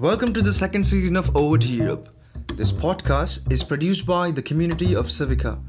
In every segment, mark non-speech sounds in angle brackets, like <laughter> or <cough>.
Welcome to the second season of Over to Europe. This podcast is produced by the community of Civica,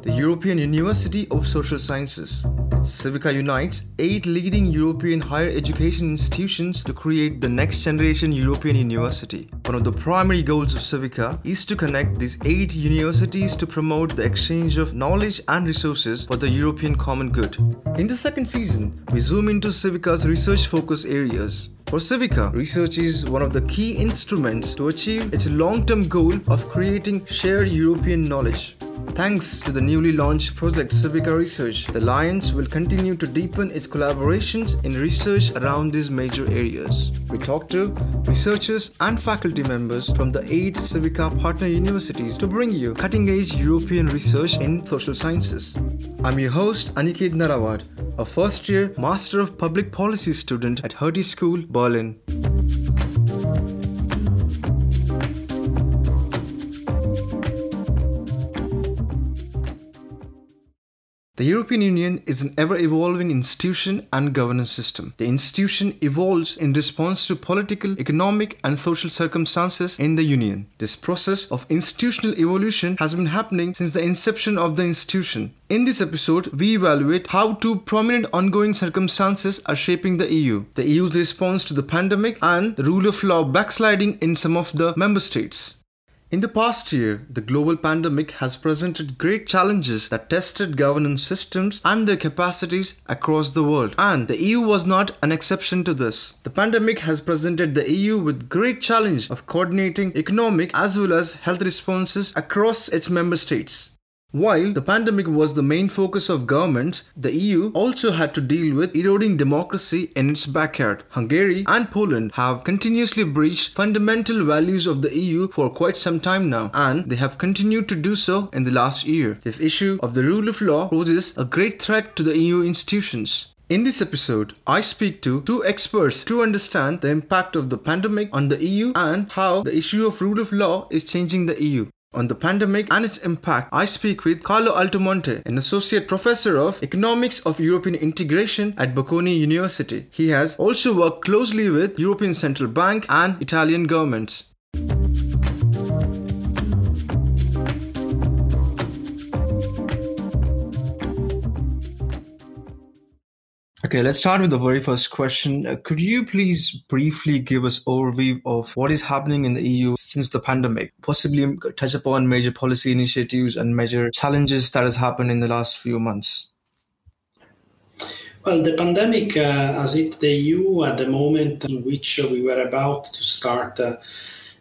the European University of Social Sciences. Civica unites eight leading European higher education institutions to create the next generation European university. One of the primary goals of Civica is to connect these eight universities to promote the exchange of knowledge and resources for the European common good. In the second season, we zoom into Civica's research focus areas. For Civica, research is one of the key instruments to achieve its long term goal of creating shared European knowledge. Thanks to the newly launched project Civica Research, the Alliance will continue to deepen its collaborations in research around these major areas. We talk to researchers and faculty members from the eight Civica partner universities to bring you cutting edge European research in social sciences. I'm your host, Aniket Narawad, a first year Master of Public Policy student at Hertie School, Berlin. The European Union is an ever evolving institution and governance system. The institution evolves in response to political, economic, and social circumstances in the Union. This process of institutional evolution has been happening since the inception of the institution. In this episode, we evaluate how two prominent ongoing circumstances are shaping the EU the EU's response to the pandemic and the rule of law backsliding in some of the member states. In the past year, the global pandemic has presented great challenges that tested governance systems and their capacities across the world, and the EU was not an exception to this. The pandemic has presented the EU with great challenge of coordinating economic as well as health responses across its member states. While the pandemic was the main focus of governments, the EU also had to deal with eroding democracy in its backyard. Hungary and Poland have continuously breached fundamental values of the EU for quite some time now, and they have continued to do so in the last year. This issue of the rule of law poses a great threat to the EU institutions. In this episode, I speak to two experts to understand the impact of the pandemic on the EU and how the issue of rule of law is changing the EU. On the pandemic and its impact, I speak with Carlo Altomonte, an associate professor of economics of European integration at Bocconi University. He has also worked closely with European Central Bank and Italian governments. Okay, let's start with the very first question. Uh, could you please briefly give us overview of what is happening in the EU since the pandemic? Possibly touch upon major policy initiatives and major challenges that has happened in the last few months. Well, the pandemic uh, has hit the EU at the moment in which we were about to start. Uh,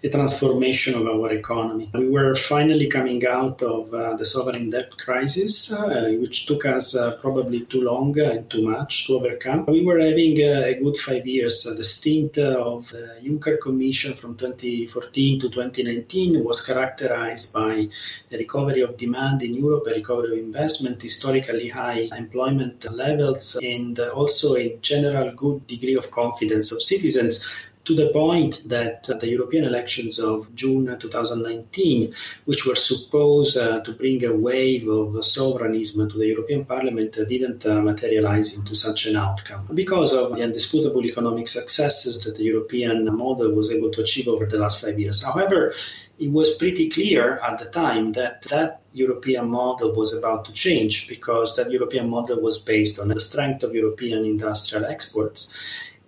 a transformation of our economy. We were finally coming out of uh, the sovereign debt crisis, uh, which took us uh, probably too long and too much to overcome. We were having uh, a good five years. the stint of the Juncker Commission from 2014 to 2019 was characterized by a recovery of demand in Europe, a recovery of investment, historically high employment levels, and also a general good degree of confidence of citizens to the point that uh, the European elections of June 2019, which were supposed uh, to bring a wave of sovereignism to the European Parliament, uh, didn't uh, materialize into such an outcome because of the indisputable economic successes that the European model was able to achieve over the last five years. However, it was pretty clear at the time that that European model was about to change because that European model was based on the strength of European industrial exports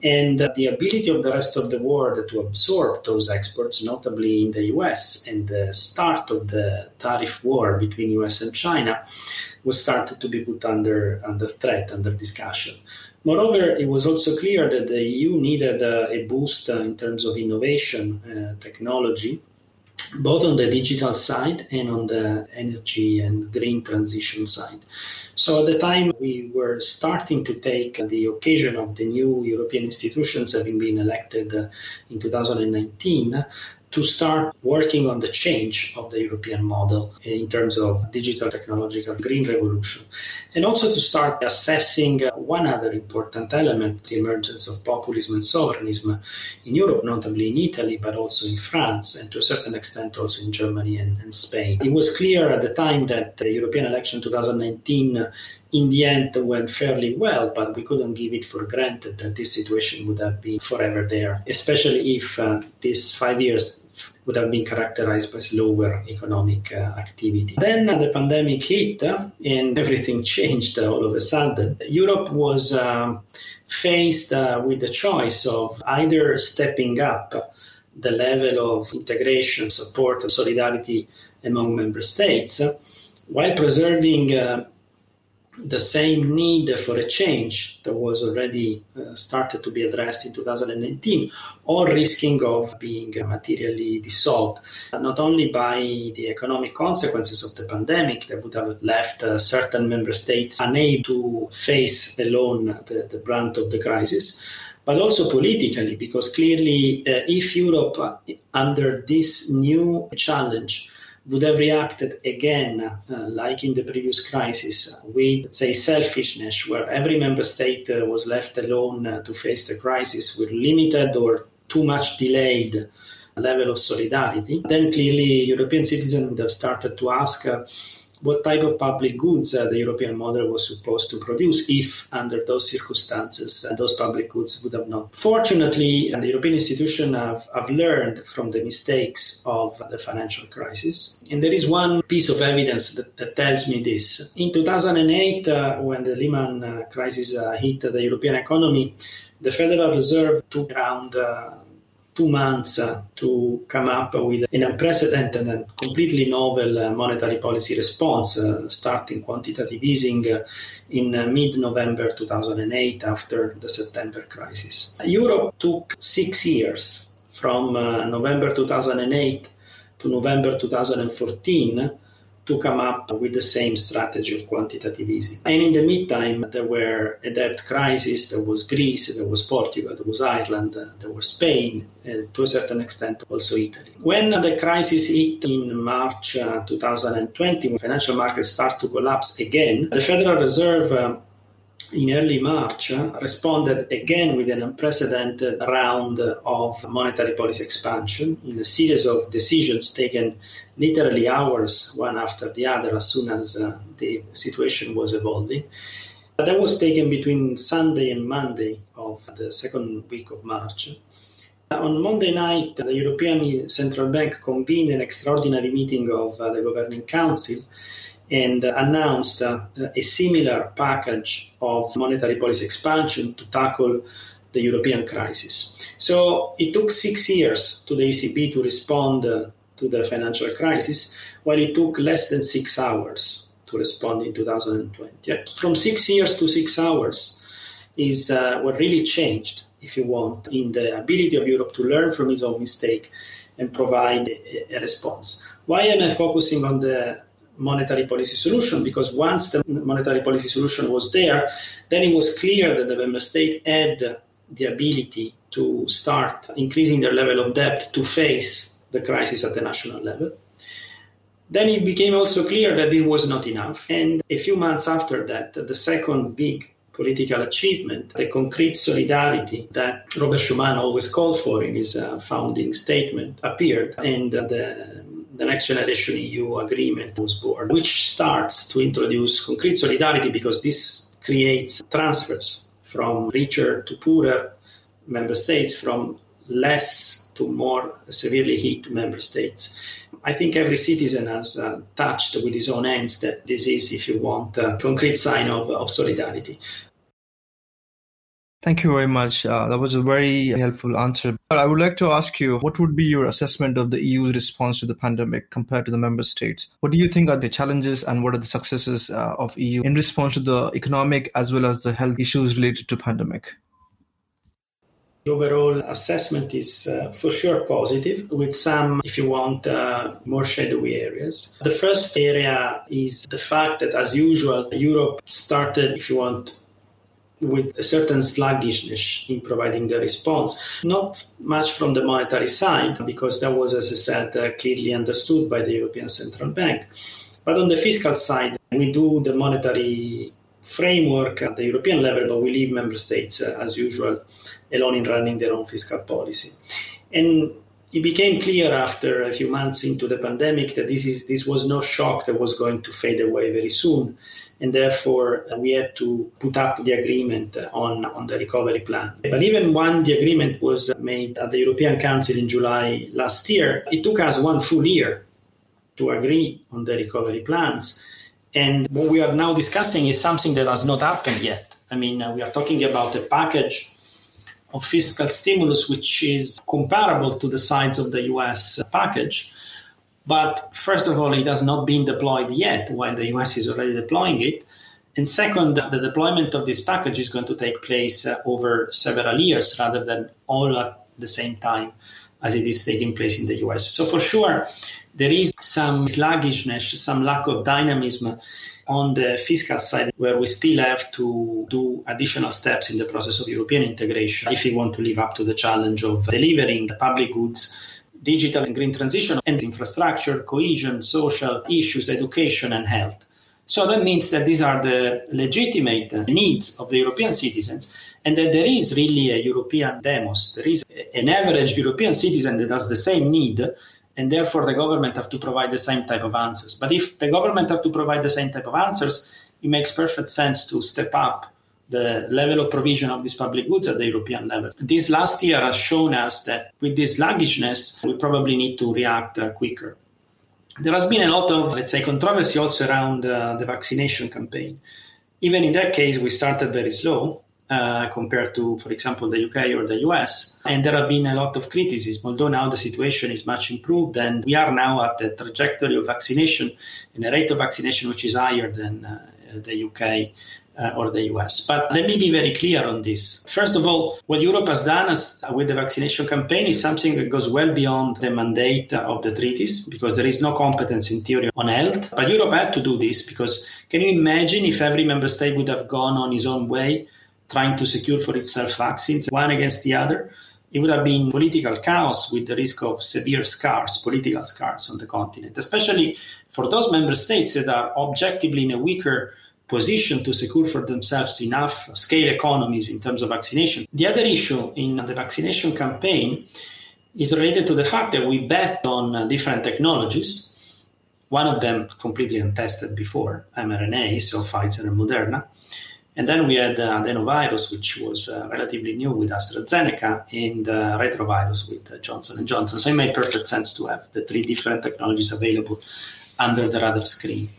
and the ability of the rest of the world to absorb those exports, notably in the US, and the start of the tariff war between US and China was started to be put under, under threat, under discussion. Moreover, it was also clear that the EU needed uh, a boost in terms of innovation, uh, technology, both on the digital side and on the energy and green transition side. So at the time, we were starting to take the occasion of the new European institutions having been elected uh, in 2019 to start working on the change of the European model in terms of digital technological green revolution. And also to start assessing uh, one other important element, the emergence of populism and sovereignism in Europe, notably in Italy, but also in France, and to a certain extent also in Germany and, and Spain. It was clear at the time that the European election 2019 in the end it went fairly well, but we couldn't give it for granted that this situation would have been forever there, especially if uh, these five years would have been characterized by slower economic uh, activity. Then uh, the pandemic hit uh, and everything <laughs> changed uh, all of a sudden. Europe was um, faced uh, with the choice of either stepping up the level of integration, support, and solidarity among member states while preserving uh, the same need for a change that was already uh, started to be addressed in 2019, or risking of being materially dissolved, not only by the economic consequences of the pandemic that would have left uh, certain member states unable to face alone the, the brunt of the crisis, but also politically, because clearly, uh, if Europe, uh, under this new challenge, would have reacted again, uh, like in the previous crisis, with, say, selfishness, where every member state uh, was left alone uh, to face the crisis with limited or too much delayed level of solidarity, then clearly European citizens would have started to ask uh, what type of public goods uh, the European model was supposed to produce if, under those circumstances, uh, those public goods would have not. Fortunately, the European institutions have, have learned from the mistakes of the financial crisis. And there is one piece of evidence that, that tells me this. In 2008, uh, when the Lehman uh, crisis uh, hit the European economy, the Federal Reserve took around uh, two months to come up with an unprecedented and completely novel uh, monetary policy response, uh, starting quantitative easing uh, in mid November 2008 after the September crisis. Europe took six years from November 2008 to November 2014 to come up with the same strategy of quantitative easing. And in the meantime, there were a debt crisis. There was Greece, there was Portugal, there was Ireland, there was Spain, and to a certain extent also Italy. When the crisis hit in March uh, 2020, when financial markets start to collapse again, the Federal Reserve uh, in early March responded again with an unprecedented round of monetary policy expansion in a series of decisions taken literally hours one after the other as soon as uh, the situation was evolving. That was taken between Sunday and Monday of the second week of March. On Monday night, the European Central Bank convened an extraordinary meeting of uh, the Governing Council and announced uh, a similar package of monetary policy expansion to tackle the European crisis. So it took six years to the ECB to respond uh, to the financial crisis, while it took less than six hours to respond in 2020. From six years to six hours is uh, what really changed, if you want, in the ability of Europe to learn from its own mistake and provide a response. Why am I focusing on the monetary policy solution because once the monetary policy solution was there, then it was clear that the member state had the ability to start increasing their level of debt to face the crisis at the national level. Then it became also clear that this was not enough. And a few months after that, the second big political achievement, the concrete solidarity that Robert Schuman always called for in his uh, founding statement, appeared. And uh, the the Next Generation EU agreement was born, which starts to introduce concrete solidarity because this creates transfers from richer to poorer member states, from less to more severely hit member states. I think every citizen has uh, touched with his own hands that this is, if you want, a concrete sign of, of solidarity. Thank you very much. Uh, that was a very helpful answer. But I would like to ask you what would be your assessment of the EU's response to the pandemic compared to the member states? What do you think are the challenges and what are the successes uh, of EU in response to the economic as well as the health issues related to pandemic? The overall assessment is uh, for sure positive, with some, if you want, uh, more shadowy areas. The first area is the fact that, as usual, Europe started, if you want, with a certain sluggishness in providing the response. Not much from the monetary side, because that was, as I said, uh, clearly understood by the European Central Bank. But on the fiscal side, we do the monetary framework at the European level, but we leave member states, uh, as usual, alone in running their own fiscal policy. And it became clear after a few months into the pandemic that this is this was no shock that was going to fade away very soon and therefore uh, we had to put up the agreement on, on the recovery plan. But even when the agreement was made at the European Council in July last year, it took us one full year to agree on the recovery plans. And what we are now discussing is something that has not happened yet. I mean, uh, we are talking about a package of fiscal stimulus which is comparable to the size of the US package. But first of all, it has not been deployed yet, while the US is already deploying it. And second, the deployment of this package is going to take place uh, over several years rather than all at the same time as it is taking place in the US. So, for sure, there is some sluggishness, some lack of dynamism on the fiscal side, where we still have to do additional steps in the process of European integration if we want to live up to the challenge of delivering the public goods, digital and green transition, and infrastructure, cohesion, social issues, education, and health. So that means that these are the legitimate needs of the European citizens, and that there is really a European demos. There is an average European citizen that has the same need and therefore the government have to provide the same type of answers. But if the government have to provide the same type of answers, it makes perfect sense to step up the level of provision of these public goods at the European level. This last year has shown us that with this sluggishness, we probably need to react uh, quicker. There has been a lot of, let's say, controversy also around uh, the vaccination campaign. Even in that case, we started very slow uh, compared to, for example, the UK or the US. And there have been a lot of criticism, although now the situation is much improved and we are now at the trajectory of vaccination and a rate of vaccination which is higher than uh, the UK. Uh, or the US. But let me be very clear on this. First of all, what Europe has done as, uh, with the vaccination campaign is something that goes well beyond the mandate of the treaties because there is no competence in theory on health. But Europe had to do this because can you imagine if every member state would have gone on his own way? trying to secure for itself vaccines, one against the other, it would have been political chaos with the risk of severe scars, political scars on the continent, especially for those member states that are objectively in a weaker position to secure for themselves enough scale economies in terms of vaccination. The other issue in the vaccination campaign is related to the fact that we bet on different technologies. One of them completely untested before, mRNA, so Pfizer and Moderna. And then we had uh, adenovirus, which was uh, relatively new with AstraZeneca, and uh, retrovirus with uh, Johnson & Johnson. So it made perfect sense to have the three different technologies available under the radar screen.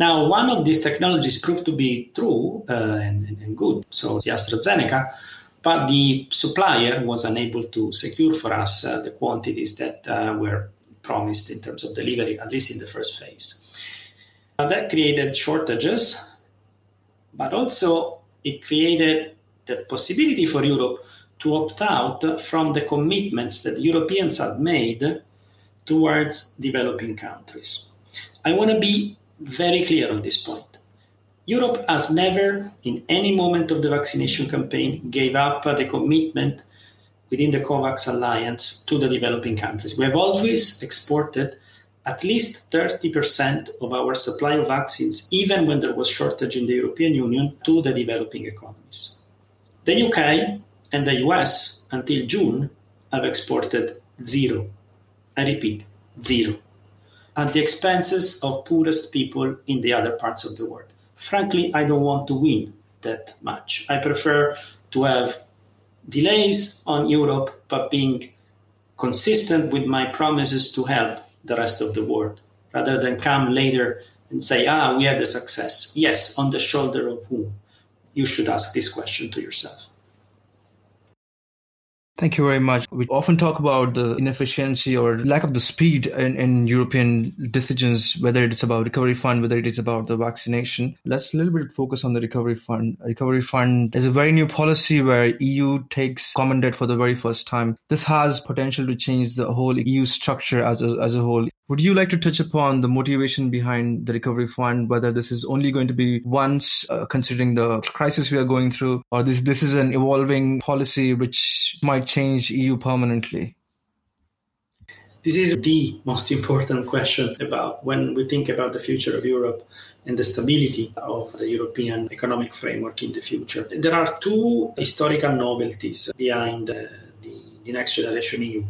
Now, one of these technologies proved to be true uh, and, and, good, so the AstraZeneca, but the supplier was unable to secure for us uh, the quantities that were promised in terms of delivery, at least in the first phase. that created shortages but also it created the possibility for Europe to opt out from the commitments that Europeans had made towards developing countries. I want to be very clear on this point. Europe has never, in any moment of the vaccination campaign, gave up the commitment within the COVAX alliance to the developing countries. We have always exported at least 30% of our supply of vaccines, even when there was shortage in the European Union, to the developing economies. The UK and the US, until June, have exported zero. I repeat, zero. At the expenses of poorest people in the other parts of the world. Frankly, I don't want to win that much. I prefer to have delays on Europe, but being consistent with my promises to help the rest of the world rather than come later and say, ah, we had a success. Yes, on the shoulder of whom? You should ask this question to yourself. Thank you very much. We often talk about the inefficiency or lack of the speed in, in, European decisions, whether it's about recovery fund, whether it is about the vaccination. Let's a little bit focus on the recovery fund. Recovery fund is a very new policy where EU takes common debt for the very first time. This has potential to change the whole EU structure as a, as a whole. Would you like to touch upon the motivation behind the recovery fund, whether this is only going to be once uh, considering the crisis we are going through, or this, this is an evolving policy which might change EU permanently? This is the most important question about when we think about the future of Europe and the stability of the European economic framework in the future. There are two historical novelties behind the, the, the next generation EU.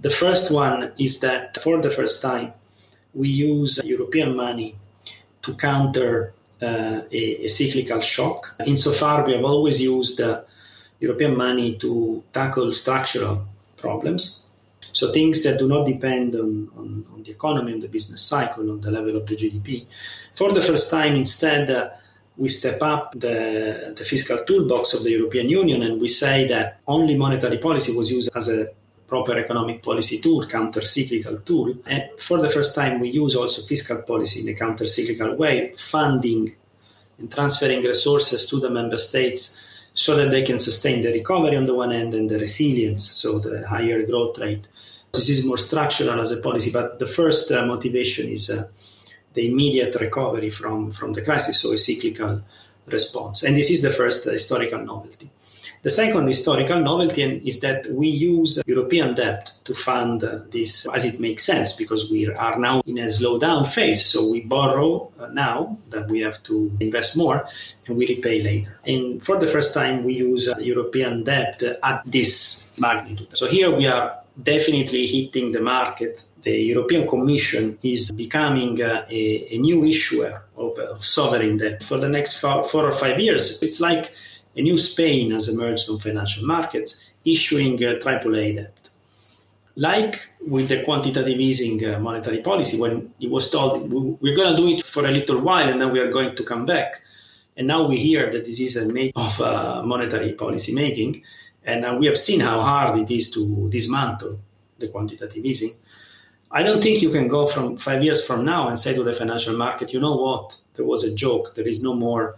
The first one is that for the first time, we use European money to counter uh, a, a, cyclical shock. Insofar, we have always used uh, European money to tackle structural problems. So things that do not depend on, on, on, the economy, on the business cycle, on the level of the GDP. For the first time, instead, uh, we step up the, the fiscal toolbox of the European Union and we say that only monetary policy was used as a proper economic policy tool, counter-cyclical tool. And for the first time, we use also fiscal policy in a counter-cyclical way, funding and transferring resources to the member states so that they can sustain the recovery on the one hand and the resilience, so the higher growth rate. This is more structural as a policy, but the first uh, motivation is uh, the immediate recovery from, from the crisis, so a cyclical response. And this is the first uh, historical novelty. The second historical novelty is that we use European debt to fund this as it makes sense because we are now in a slowdown phase. So we borrow uh, now that we have to invest more and we repay later. And for the first time, we use uh, European debt at this magnitude. So here we are definitely hitting the market. The European Commission is becoming uh, a, a new issuer of, of, sovereign debt for the next four, four or five years. It's like a new Spain has emerged on financial markets, issuing uh, AAA debt. Like with the quantitative easing uh, monetary policy, when it was told we're going to do it for a little while and then we are going to come back. And now we hear that this is a make of uh, monetary policy making. And uh, we have seen how hard it is to dismantle the quantitative easing. I don't think you can go from five years from now and say to the financial market, you know what, there was a joke, there is no more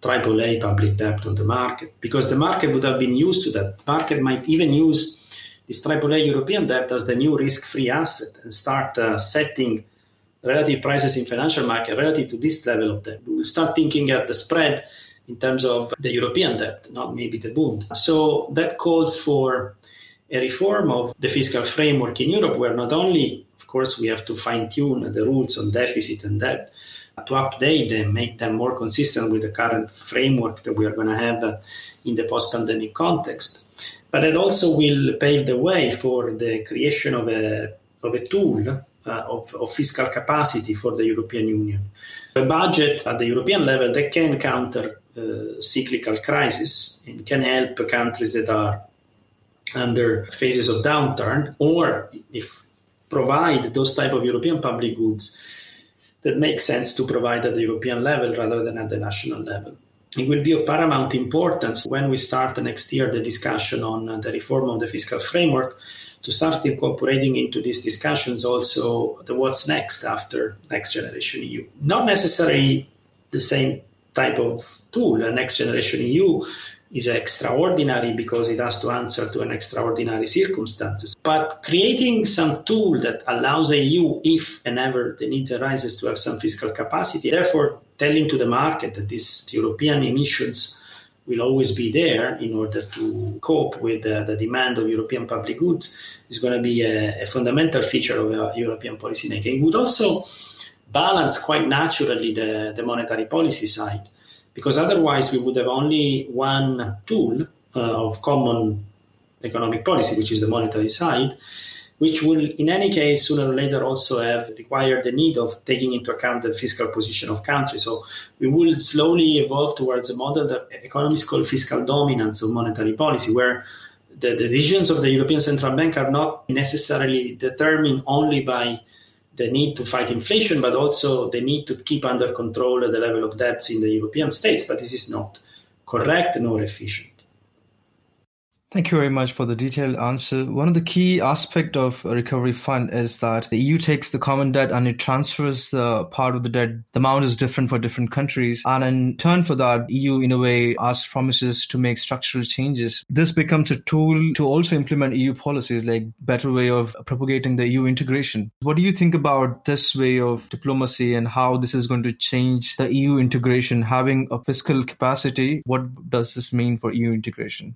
AAA public debt on the market because the market would have been used to that. The market might even use this AAA European debt as the new risk-free asset and start uh, setting relative prices in financial market relative to this level of debt. We will start thinking at the spread in terms of the European debt, not maybe the Bund. So that calls for a reform of the fiscal framework in Europe, where not only, of course, we have to fine tune the rules on deficit and debt, to update them, make them more consistent with the current framework that we are going to have in the post pandemic context. But it also will pave the way for the creation of a, of a tool uh, of, of, fiscal capacity for the European Union. A budget at the European level that can counter uh, cyclical crisis and can help countries that are under phases of downturn or if provide those type of European public goods that makes sense to provide at the European level rather than at the national level. It will be of paramount importance when we start next year the discussion on the reform of the fiscal framework to start incorporating into these discussions also the what's next after next generation EU. Not necessarily the same type of tool. A next generation EU is extraordinary because it has to answer to an extraordinary circumstances. But creating some tool that allows a EU, if and ever the needs arises, to have some fiscal capacity, therefore telling to the market that these European emissions will always be there in order to cope with the, the demand of European public goods is going to be a, a fundamental feature of uh, European policy making. It would also balance quite naturally the, the monetary policy side because otherwise we would have only one tool uh, of common economic policy, which is the monetary side, which will, in any case, sooner or later also have required the need of taking into account the fiscal position of countries. So we will slowly evolve towards a model that economists call fiscal dominance of monetary policy, where the decisions of the European Central Bank are not necessarily determined only by the need to fight inflation, but also the need to keep under control the level of debts in the European states. But this is not correct nor efficient. Thank you very much for the detailed answer. One of the key aspect of a recovery fund is that the EU takes the common debt and it transfers the part of the debt. The amount is different for different countries. And in turn for that, EU in a way asks promises to make structural changes. This becomes a tool to also implement EU policies like better way of propagating the EU integration. What do you think about this way of diplomacy and how this is going to change the EU integration? Having a fiscal capacity, what does this mean for EU integration?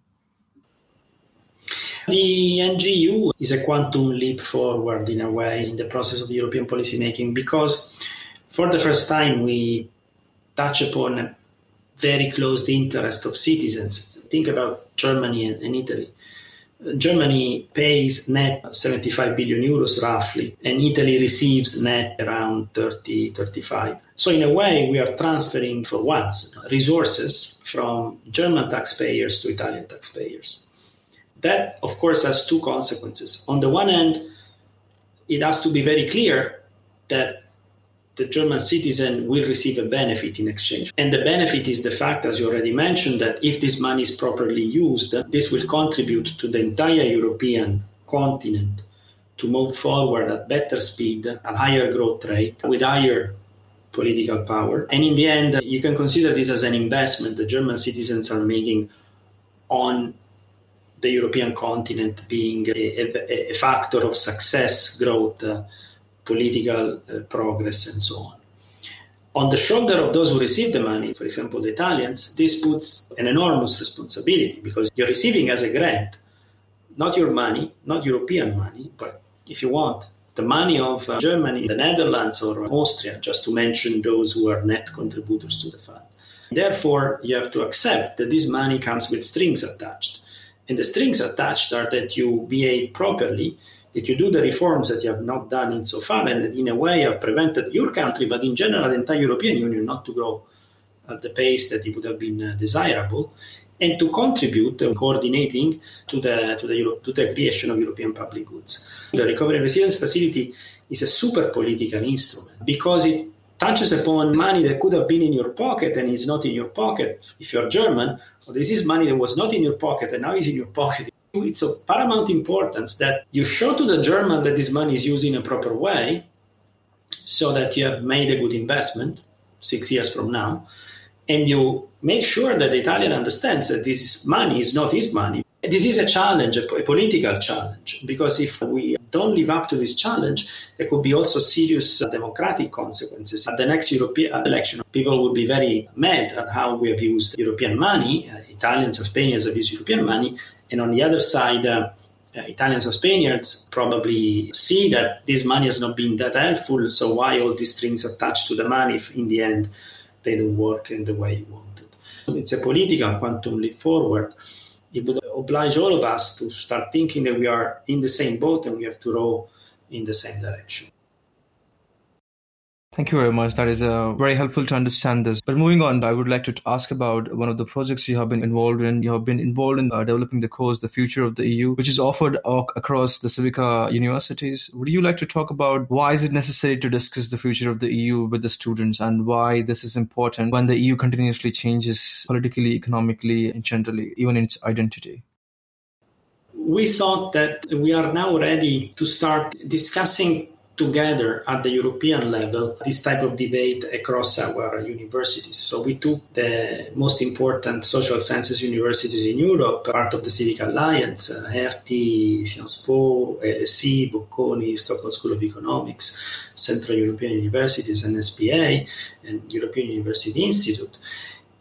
The NGU is a quantum leap forward in a way in the process of European policymaking because for the first time we touch upon very close the interest of citizens. Think about Germany and, and Italy. Germany pays net 75 billion euros roughly, and Italy receives net around 30, 35. So, in a way, we are transferring for once resources from German taxpayers to Italian taxpayers. That, of course, has two consequences. On the one hand, it has to be very clear that the German citizen will receive a benefit in exchange. And the benefit is the fact, as you already mentioned, that if this money is properly used, this will contribute to the entire European continent to move forward at better speed, at higher growth rate, with higher political power. And in the end, you can consider this as an investment the German citizens are making on the European continent being a, a, factor of success, growth, uh, political uh, progress, and so on. On the shoulder of those who receive the money, for example, the Italians, this puts an enormous responsibility because you're receiving as a grant not your money, not European money, but if you want, the money of uh, Germany, the Netherlands, or Austria, just to mention those who are net contributors to the fund. Therefore, you have to accept that this money comes with strings attached. And the strings attached are that you behave properly that you do the reforms that you have not done in so far, and that in a way have prevented your country, but in general the entire European Union, not to grow at the pace that it would have been uh, desirable, and to contribute and coordinating to the to the to the creation of European public goods. The Recovery and Resilience Facility is a super political instrument because it touches upon money that could have been in your pocket and is not in your pocket if you're German. This is money that was not in your pocket and now is in your pocket <laughs> it's of paramount importance that you show to the German that this money is used in a proper way so that you have made a good investment six years from now. And you make sure that the Italian understands that this money is not his money. This is a challenge, a political challenge, because if we don't live up to this challenge, there could be also serious democratic consequences. At the next European election, people will be very mad at how we have used European money. Italians or Spaniards have used European money, and on the other side, uh, uh, Italians or Spaniards probably see that this money has not been that helpful. So why all these strings attached to the money if in the end they don't work in the way you wanted? It's a political quantum leap forward. It would oblige all of us to start thinking that we are in the same boat and we have to row in the same direction. Thank you very much. That is uh, very helpful to understand this. But moving on, I would like to ask about one of the projects you have been involved in. You have been involved in uh, developing the course, The Future of the EU, which is offered across the Civica universities. Would you like to talk about why is it necessary to discuss the future of the EU with the students and why this is important when the EU continuously changes politically, economically, and generally, even in its identity? We thought that we are now ready to start discussing together at the European level this type of debate across our universities. So we took the most important social sciences universities in Europe, part of the Civic Alliance, uh, Hertie, Sciences Po, LSE, Bocconi, Stockholm School of Economics, Central European Universities, and SPA, and European University Institute.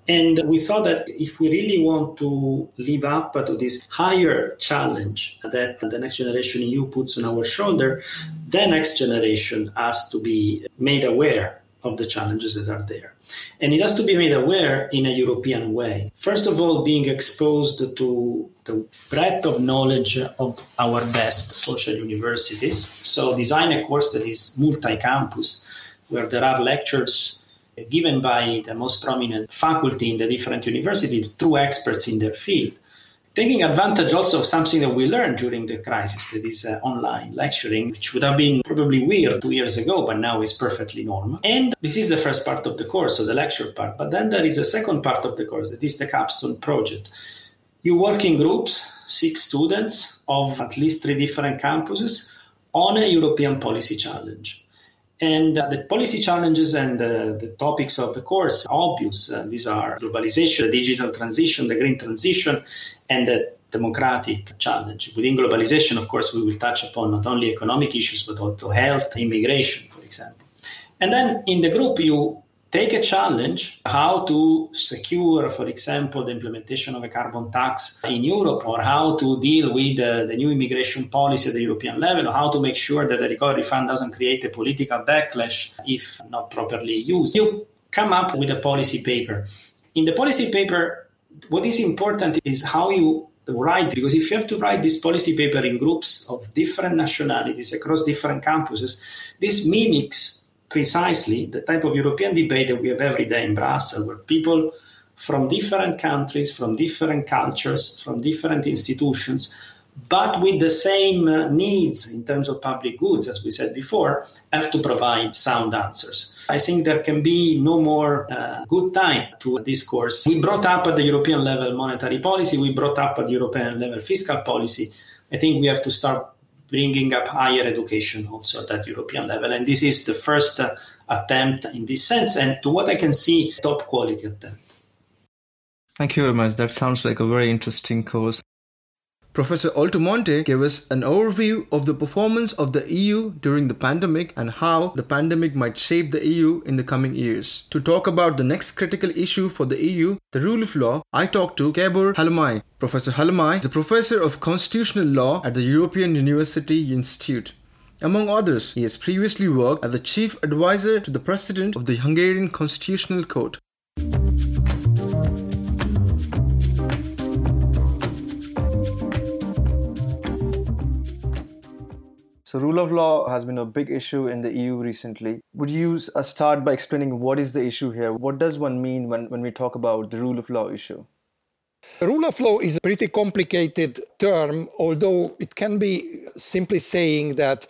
And we thought that if we really want to live up to this higher challenge that the next generation EU puts on our shoulder, the next generation has to be made aware of the challenges that are there. And it has to be made aware in a European way. First of all, being exposed to the breadth of knowledge of our best social universities. So, design a course that is multi campus, where there are lectures given by the most prominent faculty in the different universities through experts in their field. Taking advantage also of something that we learned during the crisis, that is uh, online lecturing, which would have been probably weird two years ago, but now is perfectly normal. And this is the first part of the course, so the lecture part. But then there is a second part of the course, that is the capstone project. You work in groups, six students of at least three different campuses, on a European policy challenge. And uh, the policy challenges and uh, the topics of the course are obvious. Uh, these are globalization, the digital transition, the green transition, and the democratic challenge. Within globalization, of course, we will touch upon not only economic issues, but also health, immigration, for example. And then in the group, you take a challenge how to secure, for example, the implementation of a carbon tax in Europe, or how to deal with uh, the new immigration policy at the European level, or how to make sure that the recovery fund doesn't create a political backlash if not properly used. You come up with a policy paper. In the policy paper, what is important is how you write, because if you have to write this policy paper in groups of different nationalities across different campuses, this mimics precisely the type of European debate that we have every day in Brussels, where people from different countries, from different cultures, from different institutions but with the same uh, needs in terms of public goods, as we said before, have to provide sound answers. I think there can be no more uh, good time to discourse. We brought up at the European level monetary policy, we brought up at the European level fiscal policy. I think we have to start bringing up higher education also at that European level. And this is the first uh, attempt in this sense, and to what I can see, top quality attempt. Thank you very much. That sounds like a very interesting course. Professor Altomonte gave us an overview of the performance of the EU during the pandemic and how the pandemic might shape the EU in the coming years. To talk about the next critical issue for the EU, the rule of law, I talked to Gabor Halmai. Professor Halmai is a professor of constitutional law at the European University Institute. Among others, he has previously worked as the chief advisor to the president of the Hungarian Constitutional Court. So, rule of law has been a big issue in the EU recently. Would you uh, start by explaining what is the issue here? What does one mean when, when we talk about the rule of law issue? Rule of law is a pretty complicated term, although it can be simply saying that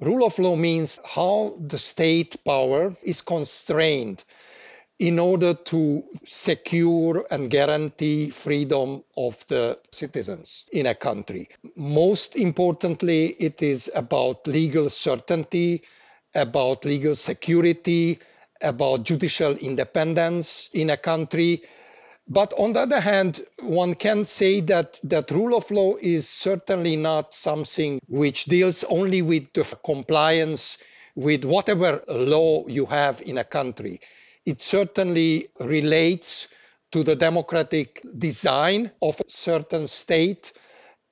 rule of law means how the state power is constrained in order to secure and guarantee freedom of the citizens in a country. Most importantly, it is about legal certainty, about legal security, about judicial independence in a country. But on the other hand, one can say that that rule of law is certainly not something which deals only with the compliance with whatever law you have in a country it certainly relates to the democratic design of a certain state,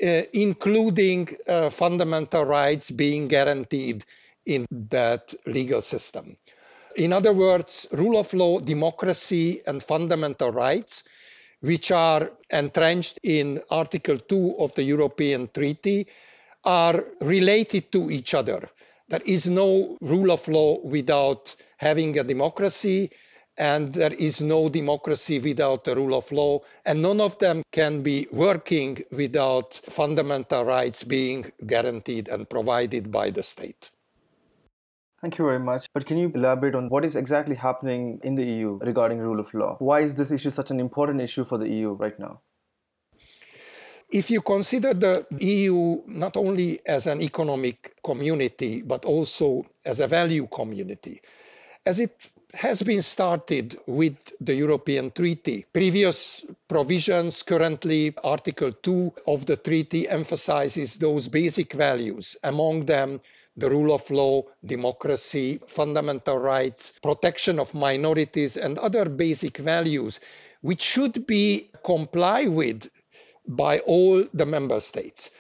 uh, including uh, fundamental rights being guaranteed in that legal system. In other words, rule of law, democracy, and fundamental rights, which are entrenched in Article 2 of the European Treaty, are related to each other. There is no rule of law without having a democracy, and there is no democracy without the rule of law, and none of them can be working without fundamental rights being guaranteed and provided by the state. Thank you very much. But can you elaborate on what is exactly happening in the EU regarding rule of law? Why is this issue such an important issue for the EU right now? If you consider the EU not only as an economic community, but also as a value community, as it has been started with the European Treaty. Previous provisions, currently Article 2 of the treaty, emphasizes those basic values, among them the rule of law, democracy, fundamental rights, protection of minorities, and other basic values, which should be complied with by all the member states.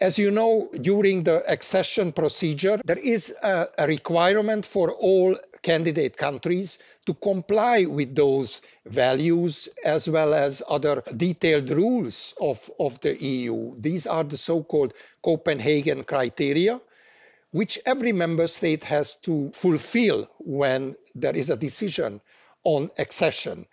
As you know, during the accession procedure, there is a, a, requirement for all candidate countries to comply with those values as well as other detailed rules of, of the EU. These are the so called Copenhagen criteria, which every member state has to fulfill when there is a decision on accession.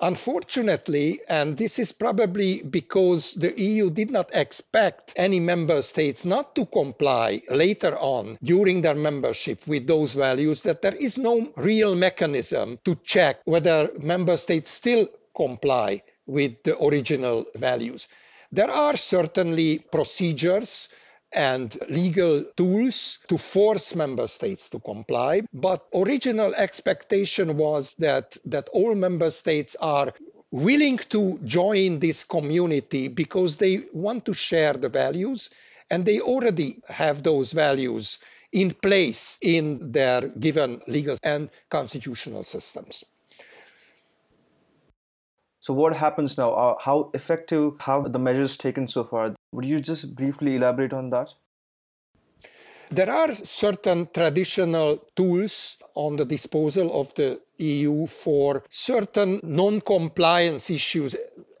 Unfortunately, and this is probably because the EU did not expect any member states not to comply later on during their membership with those values, that there is no real mechanism to check whether member states still comply with the original values. There are certainly procedures and legal tools to force member states to comply. But original expectation was that, that all member states are willing to join this community because they want to share the values and they already have those values in place in their given legal and constitutional systems. So, what happens now? Uh, how effective have the measures taken so far? Would you just briefly elaborate on that? There are certain traditional tools on the disposal of the EU for certain non compliance issues.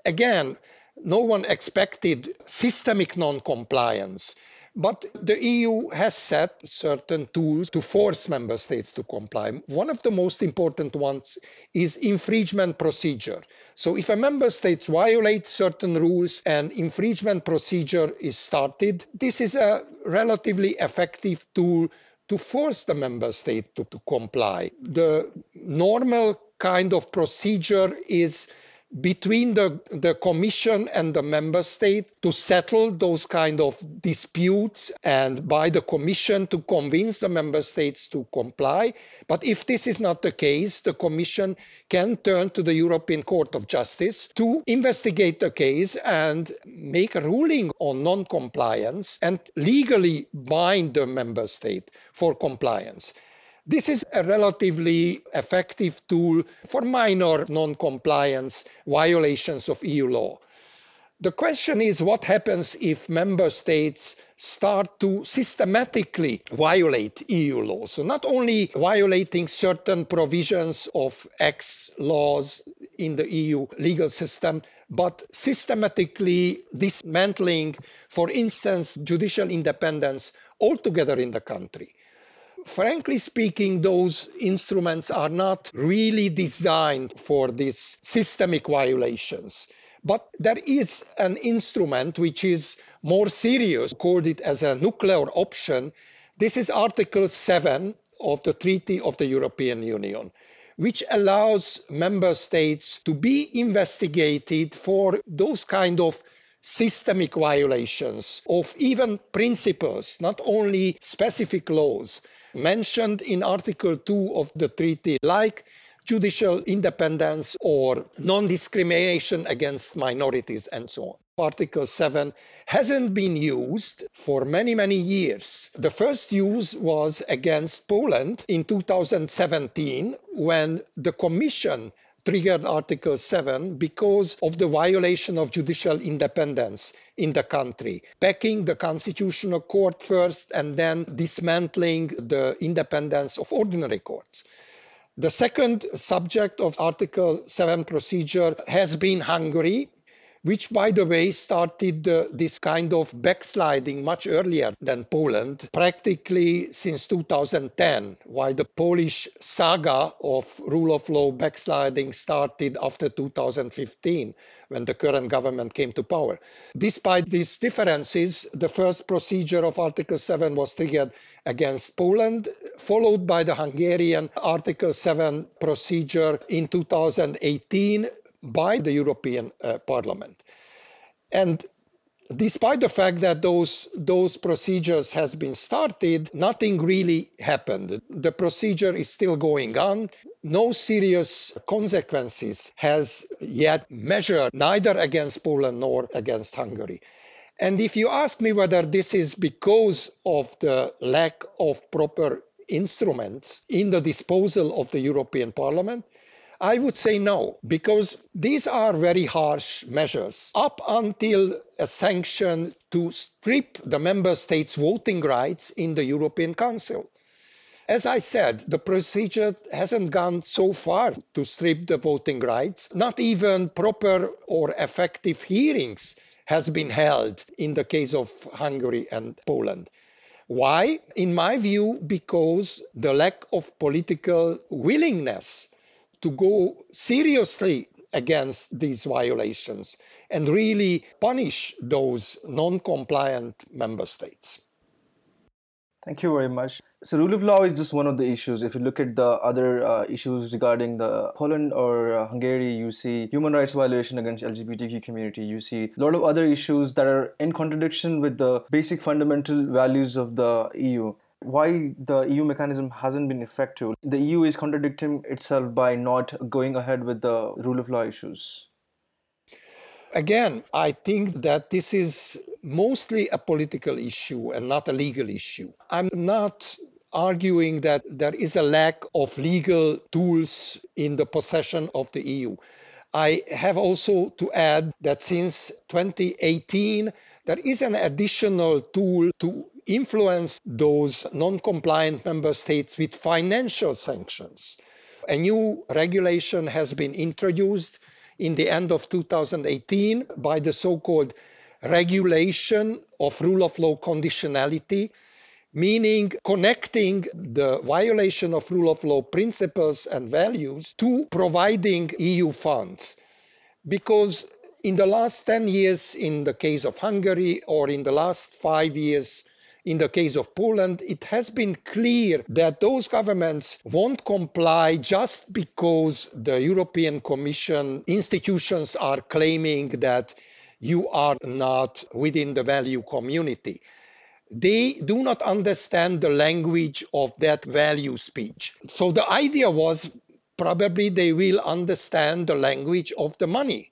Again, no one expected systemic non compliance. But the EU has set certain tools to force member states to comply. One of the most important ones is infringement procedure. So if a member state violates certain rules and infringement procedure is started, this is a relatively effective tool to force the member state to, to comply. The normal kind of procedure is between the, the commission and the member state to settle those kind of disputes and by the commission to convince the member states to comply. But if this is not the case the commission can turn to the european court of justice to investigate the case and make a ruling on non-compliance and legally bind the member state for compliance this is a relatively effective tool for minor non compliance violations of EU law. The question is what happens if member states start to systematically violate EU law? So, not only violating certain provisions of X laws in the EU legal system, but systematically dismantling, for instance, judicial independence altogether in the country frankly speaking, those instruments are not really designed for these systemic violations. But there is an instrument which is more serious, called it as a nuclear option. This is Article 7 of the Treaty of the European Union, which allows member states to be investigated for those kind of systemic violations of even principles, not only specific laws mentioned in Article 2 of the treaty, like judicial independence or non discrimination against minorities and so on. Article 7 hasn't been used for many, many years. The first use was against Poland in 2017 when the Commission triggered Article 7 because of the violation of judicial independence in the country, packing the Constitutional Court first and then dismantling the independence of ordinary courts. The second subject of Article 7 procedure has been Hungary, which, by the way, started uh, this kind of backsliding much earlier than Poland, practically since 2010, while the Polish saga of rule of law backsliding started after 2015, when the current government came to power. Despite these differences, the first procedure of Article 7 was triggered against Poland, followed by the Hungarian Article 7 procedure in 2018 by the European uh, Parliament. And despite the fact that those those procedures has been started nothing really happened. The procedure is still going on. No serious consequences has yet measured neither against poland nor against hungary. And if you ask me whether this is because of the lack of proper instruments in the disposal of the european parliament I would say no, because these are very harsh measures. Up until a sanction to strip the member states' voting rights in the European Council. As I said, the procedure hasn't gone so far to strip the voting rights. Not even proper or effective hearings has been held in the case of Hungary and Poland. Why? In my view, because the lack of political willingness to go seriously against these violations and really punish those non compliant member states. Thank you very much. So, rule of law is just one of the issues. If you look at the other uh, issues regarding the Poland or uh, Hungary, you see human rights violation against LGBTQ community. You see a lot of other issues that are in contradiction with the basic fundamental values of the EU why the EU mechanism hasn't been effective. The EU is contradicting itself by not going ahead with the rule of law issues. Again, I think that this is mostly a political issue and not a legal issue. I'm not arguing that there is a lack of legal tools in the possession of the EU. I have also to add that since 2018, there is an additional tool to influence those non compliant member states with financial sanctions. A new regulation has been introduced in the end of 2018 by the so called regulation of rule of law conditionality, meaning connecting the violation of rule of law principles and values to providing EU funds. Because in the last 10 years, in the case of Hungary, or in the last five years, in the case of Poland, it has been clear that those governments won't comply just because the European Commission institutions are claiming that you are not within the value community. They do not understand the language of that value speech. So the idea was probably they will understand the language of the money.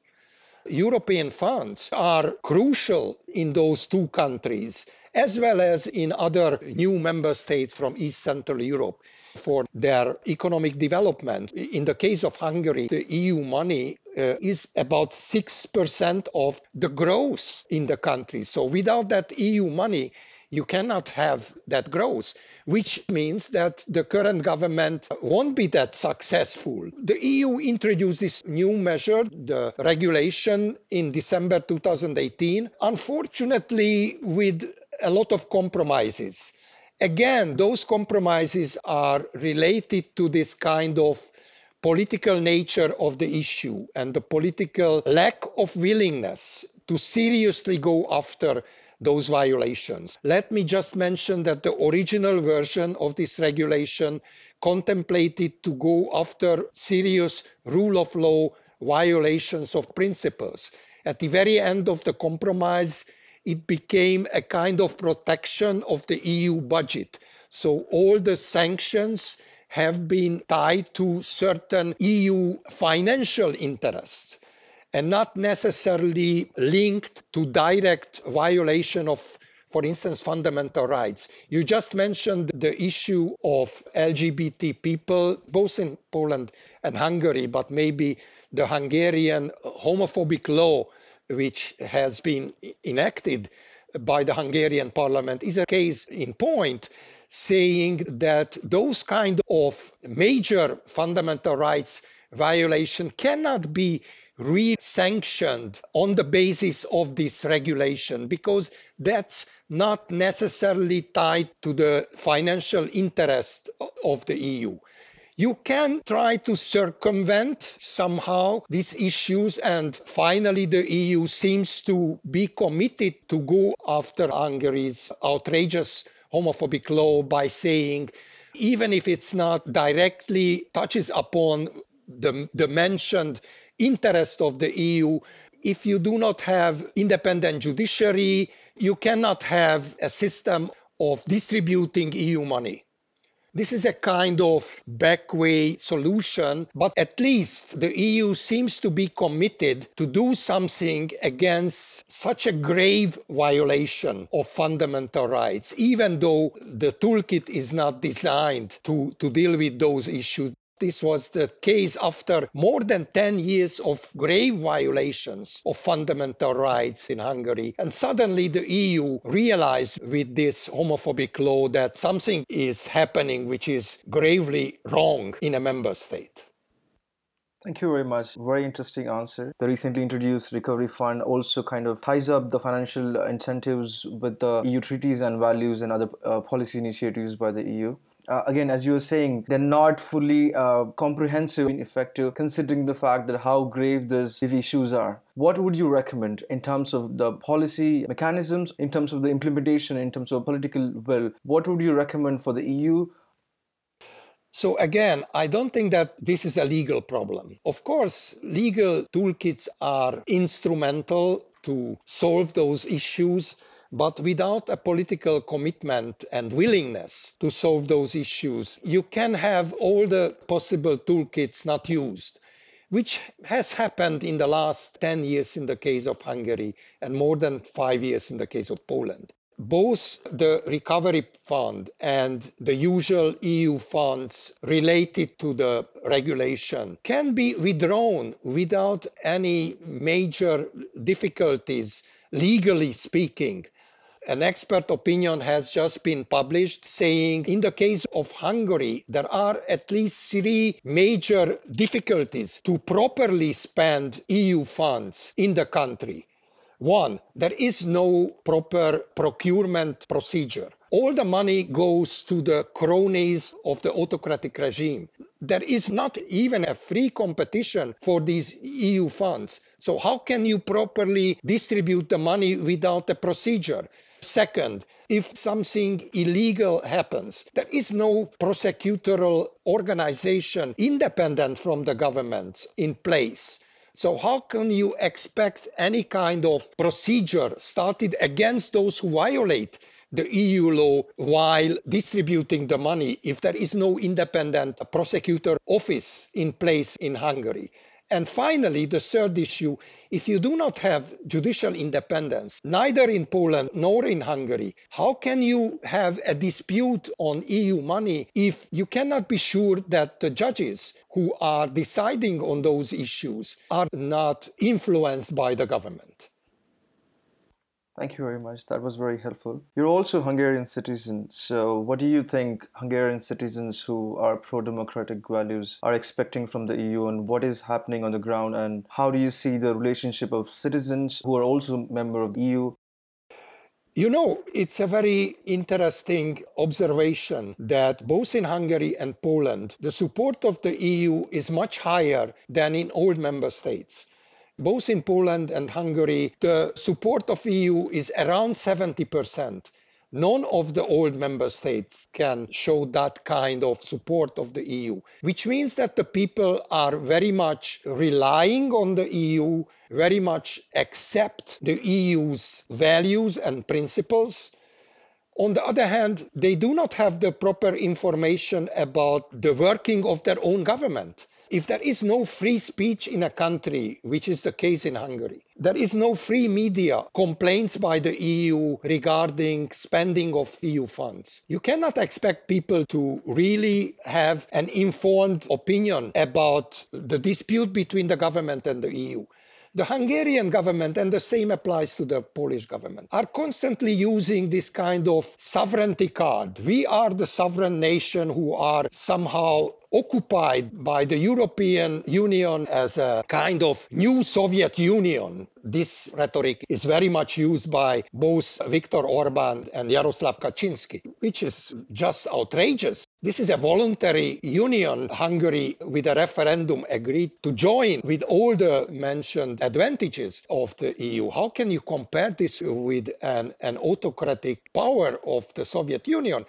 European funds are crucial in those two countries as well as in other new member states from East Central Europe for their economic development. In the case of Hungary, the EU money uh, is about 6% of the growth in the country. So without that EU money, you cannot have that growth, which means that the current government won't be that successful. The EU introduced this new measure, the regulation, in December 2018, unfortunately, with a lot of compromises. Again, those compromises are related to this kind of political nature of the issue and the political lack of willingness to seriously go after those violations. Let me just mention that the original version of this regulation contemplated to go after serious rule of law violations of principles. At the very end of the compromise, it became a kind of protection of the EU budget. So all the sanctions have been tied to certain EU financial interests and not necessarily linked to direct violation of for instance, fundamental rights. You just mentioned the issue of LGBT people, both in Poland and Hungary, but maybe the Hungarian homophobic law which has been enacted by the Hungarian parliament is a case in point saying that those kind of major fundamental rights violation cannot be re-sanctioned on the basis of this regulation because that's not necessarily tied to the financial interest of the EU you can try to circumvent somehow these issues and finally the eu seems to be committed to go after hungary's outrageous homophobic law by saying even if it's not directly touches upon the, the mentioned interest of the eu if you do not have independent judiciary you cannot have a system of distributing eu money this is a kind of backway solution, but at least the EU seems to be committed to do something against such a grave violation of fundamental rights, even though the toolkit is not designed to, to deal with those issues. This was the case after more than 10 years of grave violations of fundamental rights in Hungary. And suddenly the EU realized with this homophobic law that something is happening which is gravely wrong in a member state. Thank you very much. Very interesting answer. The recently introduced recovery fund also kind of ties up the financial incentives with the EU treaties and values and other uh, policy initiatives by the EU uh, again, as you were saying, they're not fully uh, comprehensive and effective, considering the fact that how grave this, these issues are. What would you recommend in terms of the policy mechanisms, in terms of the implementation, in terms of political will? What would you recommend for the EU? So again, I don't think that this is a legal problem. Of course, legal toolkits are instrumental to solve those issues but without a political commitment and willingness to solve those issues, you can have all the possible toolkits not used, which has happened in the last 10 years in the case of Hungary and more than five years in the case of Poland. Both the recovery fund and the usual EU funds related to the regulation can be withdrawn without any major difficulties, legally speaking An expert opinion has just been published saying in the case of Hungary, there are at least three major difficulties to properly spend EU funds in the country. One, there is no proper procurement procedure. All the money goes to the cronies of the autocratic regime. There is not even a free competition for these EU funds. So, how can you properly distribute the money without a procedure? Second, if something illegal happens, there is no prosecutorial organization independent from the government in place. So, how can you expect any kind of procedure started against those who violate the EU law while distributing the money if there is no independent prosecutor office in place in Hungary? And finally, the third issue if you do not have judicial independence, neither in Poland nor in Hungary, how can you have a dispute on EU money if you cannot be sure that the judges who are deciding on those issues are not influenced by the government? Thank you very much. That was very helpful. You're also Hungarian citizen. So, what do you think Hungarian citizens who are pro-democratic values are expecting from the EU, and what is happening on the ground? And how do you see the relationship of citizens who are also member of the EU? You know, it's a very interesting observation that both in Hungary and Poland, the support of the EU is much higher than in old member states both in Poland and Hungary, the support of EU is around 70%. None of the old member states can show that kind of support of the EU, which means that the people are very much relying on the EU, very much accept the EU's values and principles. On the other hand, they do not have the proper information about the working of their own government. If there is no free speech in a country, which is the case in Hungary, there is no free media complaints by the EU regarding spending of EU funds. You cannot expect people to really have an informed opinion about the dispute between the government and the EU. The Hungarian government, and the same applies to the Polish government, are constantly using this kind of sovereignty card. We are the sovereign nation who are somehow occupied by the European Union as a kind of new Soviet Union. This rhetoric is very much used by both Viktor Orban and Jaroslav Kaczynski, which is just outrageous. This is a voluntary union. Hungary, with a referendum, agreed to join with all the mentioned advantages of the EU. How can you compare this with an, an autocratic power of the Soviet Union?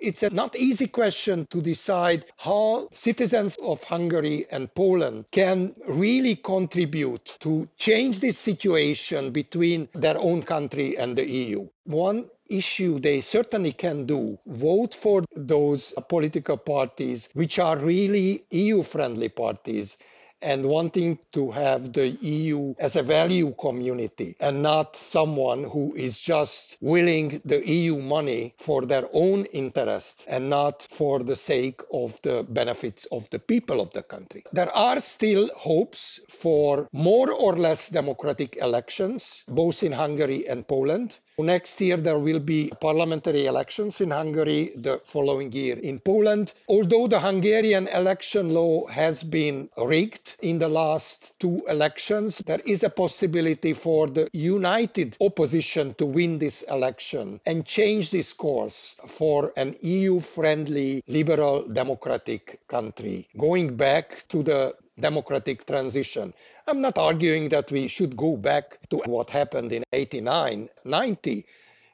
it's a not easy question to decide how citizens of Hungary and Poland can really contribute to change this situation between their own country and the EU. One issue they certainly can do vote for those political parties which are really EU friendly parties and wanting to have the EU as a value community and not someone who is just willing the EU money for their own interest and not for the sake of the benefits of the people of the country. There are still hopes for more or less democratic elections, both in Hungary and Poland. Next year, there will be parliamentary elections in Hungary, the following year in Poland. Although the Hungarian election law has been rigged in the last two elections, there is a possibility for the united opposition to win this election and change this course for an EU friendly, liberal, democratic country, going back to the democratic transition. I'm not arguing that we should go back to what happened in 89, 90,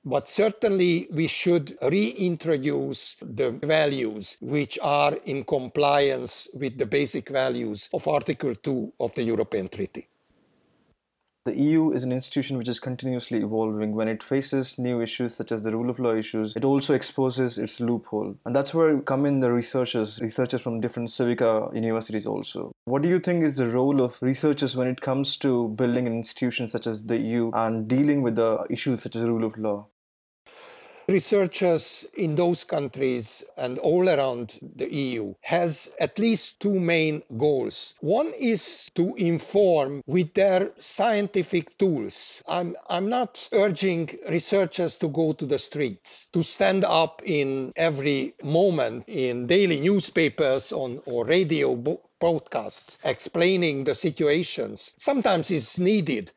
but certainly we should reintroduce the values which are in compliance with the basic values of Article 2 of the European Treaty. The EU is an institution which is continuously evolving. When it faces new issues such as the rule of law issues, it also exposes its loophole. And that's where come in the researchers, researchers from different Civica universities also. What do you think is the role of researchers when it comes to building an institution such as the EU and dealing with the issues such as the rule of law? Researchers in those countries and all around the EU has at least two main goals. One is to inform with their scientific tools. I'm, I'm not urging researchers to go to the streets, to stand up in every moment in daily newspapers on, or radio broadcasts explaining the situations. Sometimes it's needed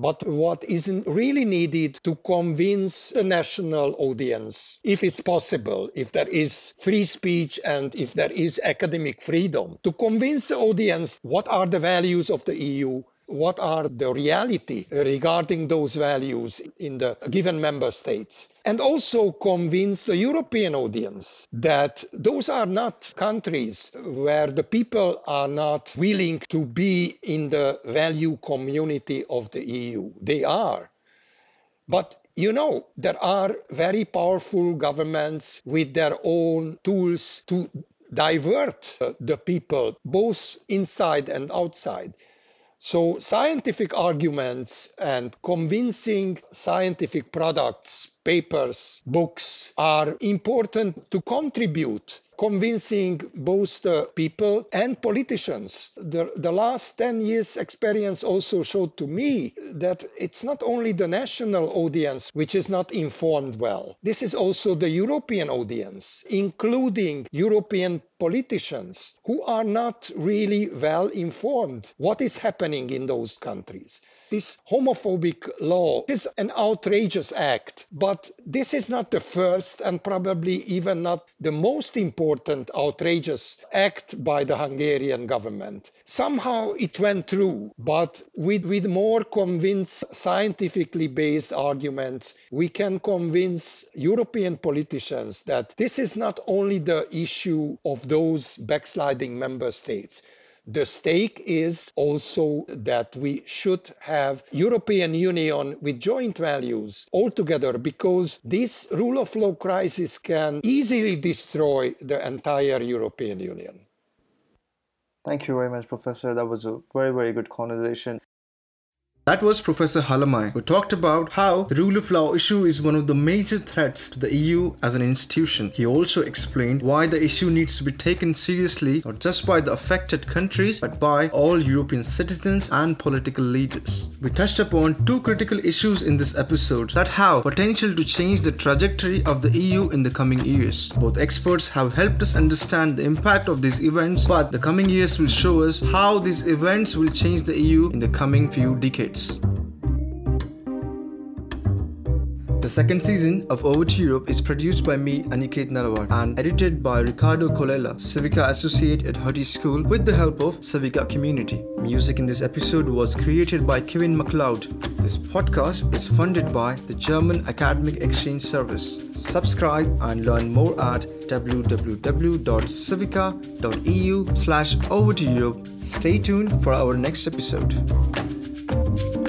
but what is really needed to convince a national audience, if it's possible, if there is free speech and if there is academic freedom, to convince the audience what are the values of the EU, what are the reality regarding those values in the given member states and also convince the European audience that those are not countries where the people are not willing to be in the value community of the EU. They are. But you know, there are very powerful governments with their own tools to divert the people, both inside and outside. So, scientific arguments and convincing scientific products, papers, books are important to contribute convincing both the people and politicians. The, the last 10 years experience also showed to me that it's not only the national audience which is not informed well. This is also the European audience, including European politicians who are not really well informed what is happening in those countries. This homophobic law is an outrageous act, but this is not the first and probably even not the most important outrageous act by the Hungarian government. Somehow it went through, but with, with more convinced, scientifically based arguments, we can convince European politicians that this is not only the issue of those backsliding member states. The stake is also that we should have European Union with joint values altogether because this rule of law crisis can easily destroy the entire European Union. Thank you very much, Professor. That was a very, very good conversation. That was Professor Halmai, who talked about how the rule of law issue is one of the major threats to the EU as an institution. He also explained why the issue needs to be taken seriously not just by the affected countries but by all European citizens and political leaders. We touched upon two critical issues in this episode that have potential to change the trajectory of the EU in the coming years. Both experts have helped us understand the impact of these events, but the coming years will show us how these events will change the EU in the coming few decades. The second season of Over to Europe is produced by me, Aniket Narawat, and edited by Ricardo Colella, Civica Associate at Hertie School, with the help of Civica Community. Music in this episode was created by Kevin MacLeod. This podcast is funded by the German Academic Exchange Service. Subscribe and learn more at www.civica.eu slash over to Europe. Stay tuned for our next episode thank you